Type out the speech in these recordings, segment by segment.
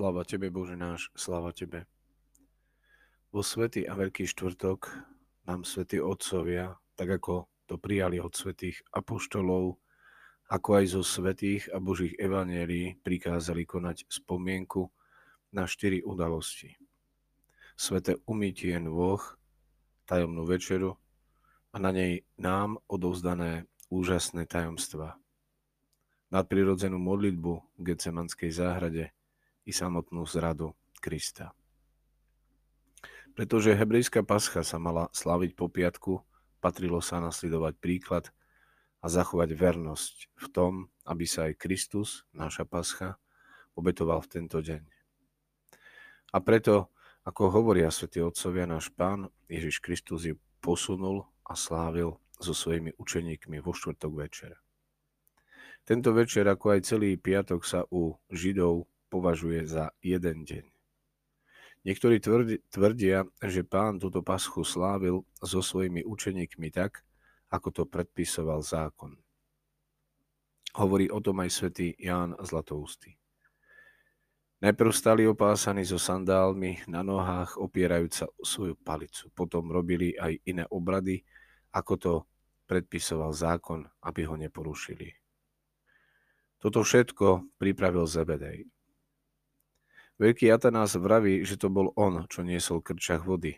Sláva Tebe, Bože náš, sláva Tebe. Vo Svetý a Veľký štvrtok nám Svetí Otcovia, tak ako to prijali od Svetých Apoštolov, ako aj zo Svetých a Božích Evangelií prikázali konať spomienku na štyri udalosti. Sveté umytie nôh, tajomnú večeru a na nej nám odovzdané úžasné tajomstva. Nadprirodzenú modlitbu v Getsemanskej záhrade i samotnú zradu Krista. Pretože hebrejská pascha sa mala slaviť po piatku, patrilo sa nasledovať príklad a zachovať vernosť v tom, aby sa aj Kristus, náša pascha, obetoval v tento deň. A preto, ako hovoria svätí otcovia, náš pán Ježiš Kristus ju posunul a slávil so svojimi učeníkmi vo štvrtok večer. Tento večer, ako aj celý piatok, sa u Židov považuje za jeden deň. Niektorí tvrdia, že pán túto paschu slávil so svojimi učeníkmi tak, ako to predpisoval zákon. Hovorí o tom aj svätý Ján Zlatoustý. Najprv stali opásaní so sandálmi na nohách, opierajúca o svoju palicu. Potom robili aj iné obrady, ako to predpisoval zákon, aby ho neporušili. Toto všetko pripravil Zebedej. Veľký Atanás vraví, že to bol on, čo niesol krčach vody,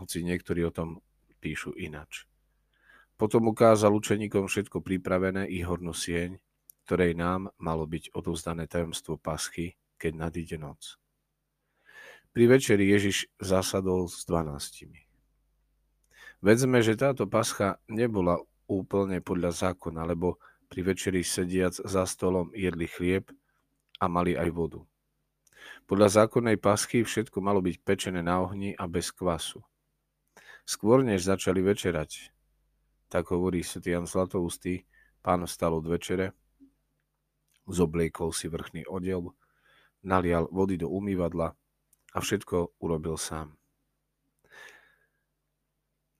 hoci niektorí o tom píšu inač. Potom ukázal učeníkom všetko pripravené i hornú sieň, ktorej nám malo byť odovzdané tajomstvo paschy, keď nadíde noc. Pri večeri Ježiš zasadol s dvanáctimi. Vedzme, že táto pascha nebola úplne podľa zákona, lebo pri večeri sediac za stolom jedli chlieb a mali aj vodu. Podľa zákonnej paschy všetko malo byť pečené na ohni a bez kvasu. Skôr než začali večerať, tak hovorí Sv. Jan Zlatoustý, pán vstal od večere, zobliekol si vrchný odiel, nalial vody do umývadla a všetko urobil sám.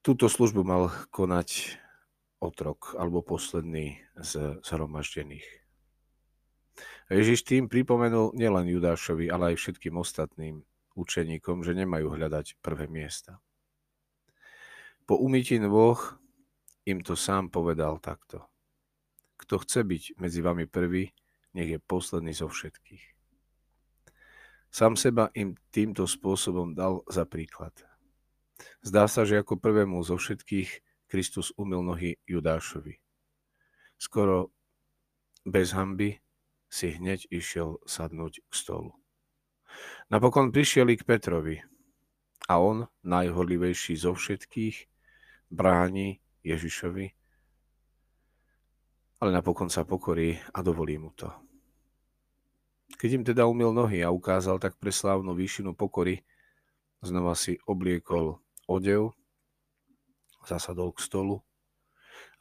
Túto službu mal konať otrok alebo posledný z zhromaždených. Ježiš tým pripomenul nielen Judášovi, ale aj všetkým ostatným učeníkom, že nemajú hľadať prvé miesta. Po umytí nôh im to sám povedal takto. Kto chce byť medzi vami prvý, nech je posledný zo všetkých. Sám seba im týmto spôsobom dal za príklad. Zdá sa, že ako prvému zo všetkých Kristus umil nohy Judášovi. Skoro bez hamby si hneď išiel sadnúť k stolu. Napokon prišiel k Petrovi a on, najhorlivejší zo všetkých, bráni Ježišovi, ale napokon sa pokorí a dovolí mu to. Keď im teda umil nohy a ukázal tak preslávnu výšinu pokory, znova si obliekol odev, zasadol k stolu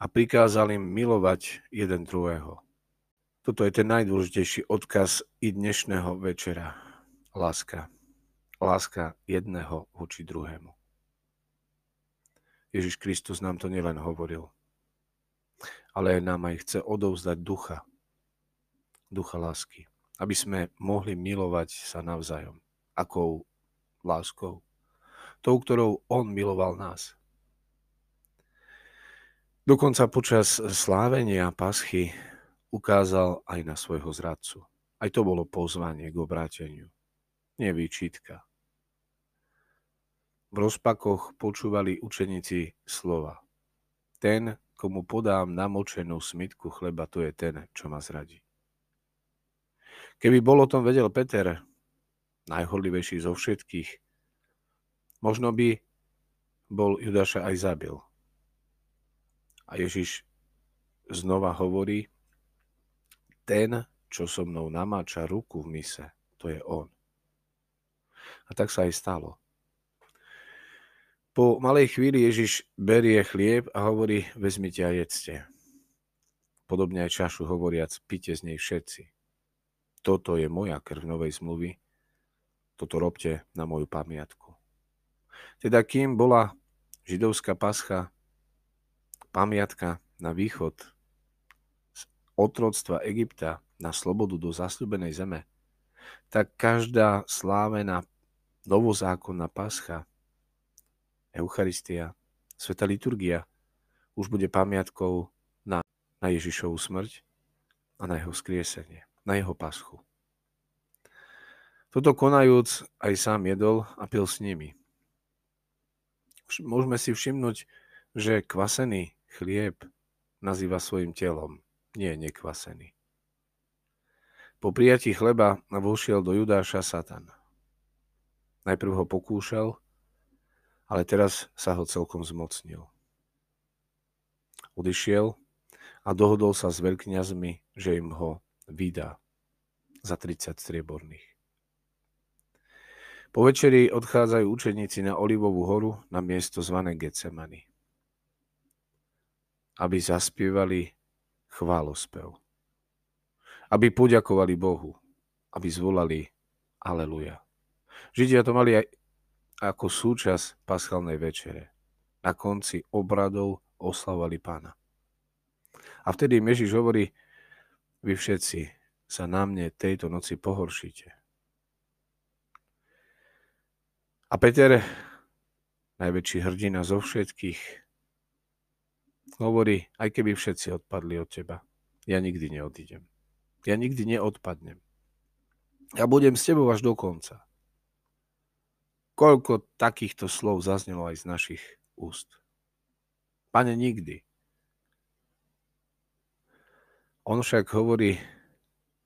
a prikázal im milovať jeden druhého. Toto je ten najdôležitejší odkaz i dnešného večera. Láska. Láska jedného voči druhému. Ježiš Kristus nám to nielen hovoril, ale nám aj chce odovzdať ducha. Ducha lásky. Aby sme mohli milovať sa navzájom. Akou láskou? Tou, ktorou On miloval nás. Dokonca počas slávenia paschy ukázal aj na svojho zradcu. Aj to bolo pozvanie k obráteniu. Nie. V rozpakoch počúvali učeníci slova. Ten, komu podám namočenú smitku chleba, to je ten, čo ma zradí. Keby bol o tom vedel Peter, najhorlivejší zo všetkých, možno by bol Judáša aj zabil. A Ježiš znova hovorí, ten, čo so mnou namáča ruku v mise, to je on. A tak sa aj stalo. Po malej chvíli Ježiš berie chlieb a hovorí, vezmite a jedzte. Podobne aj čašu hovoriac, pite z nej všetci. Toto je moja krv novej zmluvy, toto robte na moju pamiatku. Teda kým bola židovská pascha, pamiatka na východ otroctva Egypta na slobodu do zasľubenej zeme, tak každá slávená novozákonná pascha, Eucharistia, Sveta liturgia už bude pamiatkou na, na Ježišovu smrť a na jeho skriesenie, na jeho paschu. Toto konajúc aj sám jedol a pil s nimi. Môžeme si všimnúť, že kvasený chlieb nazýva svojim telom, nie nekvasený. Po prijatí chleba vošiel do Judáša Satan. Najprv ho pokúšal, ale teraz sa ho celkom zmocnil. Odišiel a dohodol sa s veľkňazmi, že im ho vydá za 30 strieborných. Po večeri odchádzajú učeníci na Olivovú horu na miesto zvané Getsemany, aby zaspievali chválospev aby poďakovali Bohu, aby zvolali Aleluja. Židia to mali aj ako súčasť paschalnej večere. Na konci obradov oslavovali pána. A vtedy Ježiš hovorí, vy všetci sa na mne tejto noci pohoršíte. A Peter, najväčší hrdina zo všetkých, hovorí, aj keby všetci odpadli od teba, ja nikdy neodídem. Ja nikdy neodpadnem. Ja budem s tebou až do konca. Koľko takýchto slov zaznelo aj z našich úst. Pane, nikdy. On však hovorí,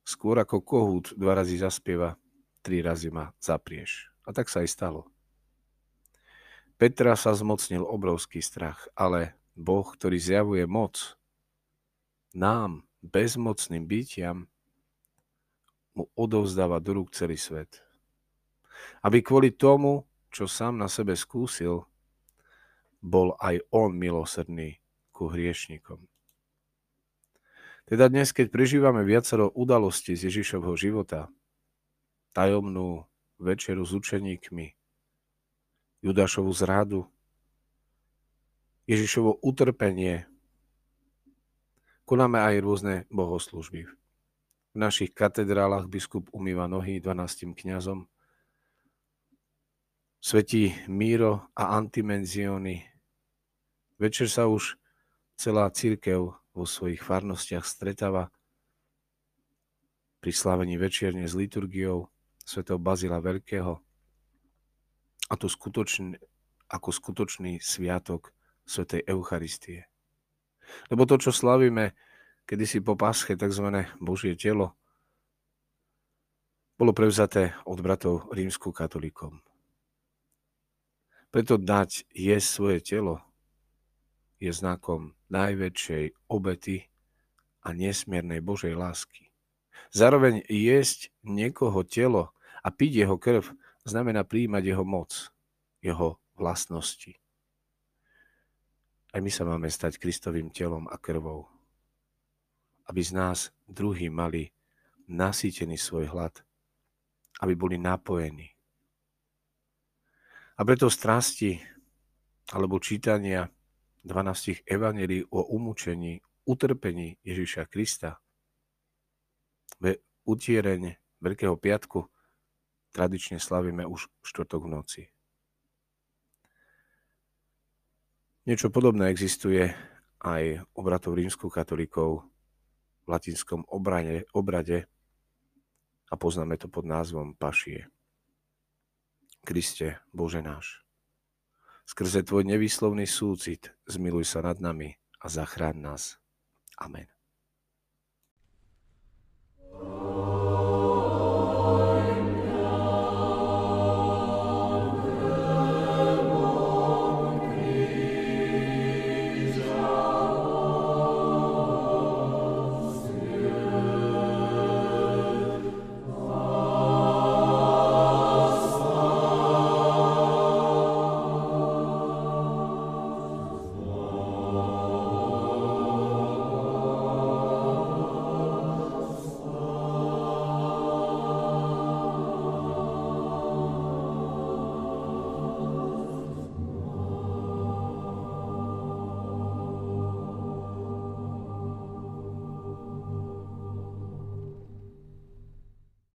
skôr ako kohút dva razy zaspieva, tri razy ma zaprieš. A tak sa aj stalo. Petra sa zmocnil obrovský strach, ale Boh, ktorý zjavuje moc, nám, bezmocným bytiam mu odovzdáva do rúk celý svet. Aby kvôli tomu, čo sám na sebe skúsil, bol aj on milosrdný ku hriešnikom. Teda dnes, keď prežívame viacero udalostí z Ježišovho života, tajomnú večeru s učeníkmi, Judášovu zradu, Ježišovo utrpenie Konáme aj rôzne bohoslužby. V našich katedrálach biskup umýva nohy 12 kňazom. Svetí Míro a Antimenziony. Večer sa už celá církev vo svojich farnostiach stretáva pri slávení večerne s liturgiou svätého Bazila Veľkého a to skutočný, ako skutočný sviatok svätej Eucharistie. Lebo to, čo slavíme kedysi po pásche, tzv. Božie telo, bolo prevzaté od bratov rímsku katolíkom. Preto dať je svoje telo je znakom najväčšej obety a nesmiernej Božej lásky. Zároveň jesť niekoho telo a piť jeho krv znamená príjmať jeho moc, jeho vlastnosti. Aj my sa máme stať Kristovým telom a krvou. Aby z nás druhí mali nasýtený svoj hlad. Aby boli napojení. A preto strasti alebo čítania 12 evanelí o umúčení, utrpení Ježiša Krista, utiereň Veľkého piatku tradične slavíme už štvrtok v noci. Niečo podobné existuje aj obratov rímskych katolíkov v latinskom obrane, obrade a poznáme to pod názvom Pašie. Kriste, Bože náš, skrze Tvoj nevýslovný súcit zmiluj sa nad nami a zachráň nás. Amen.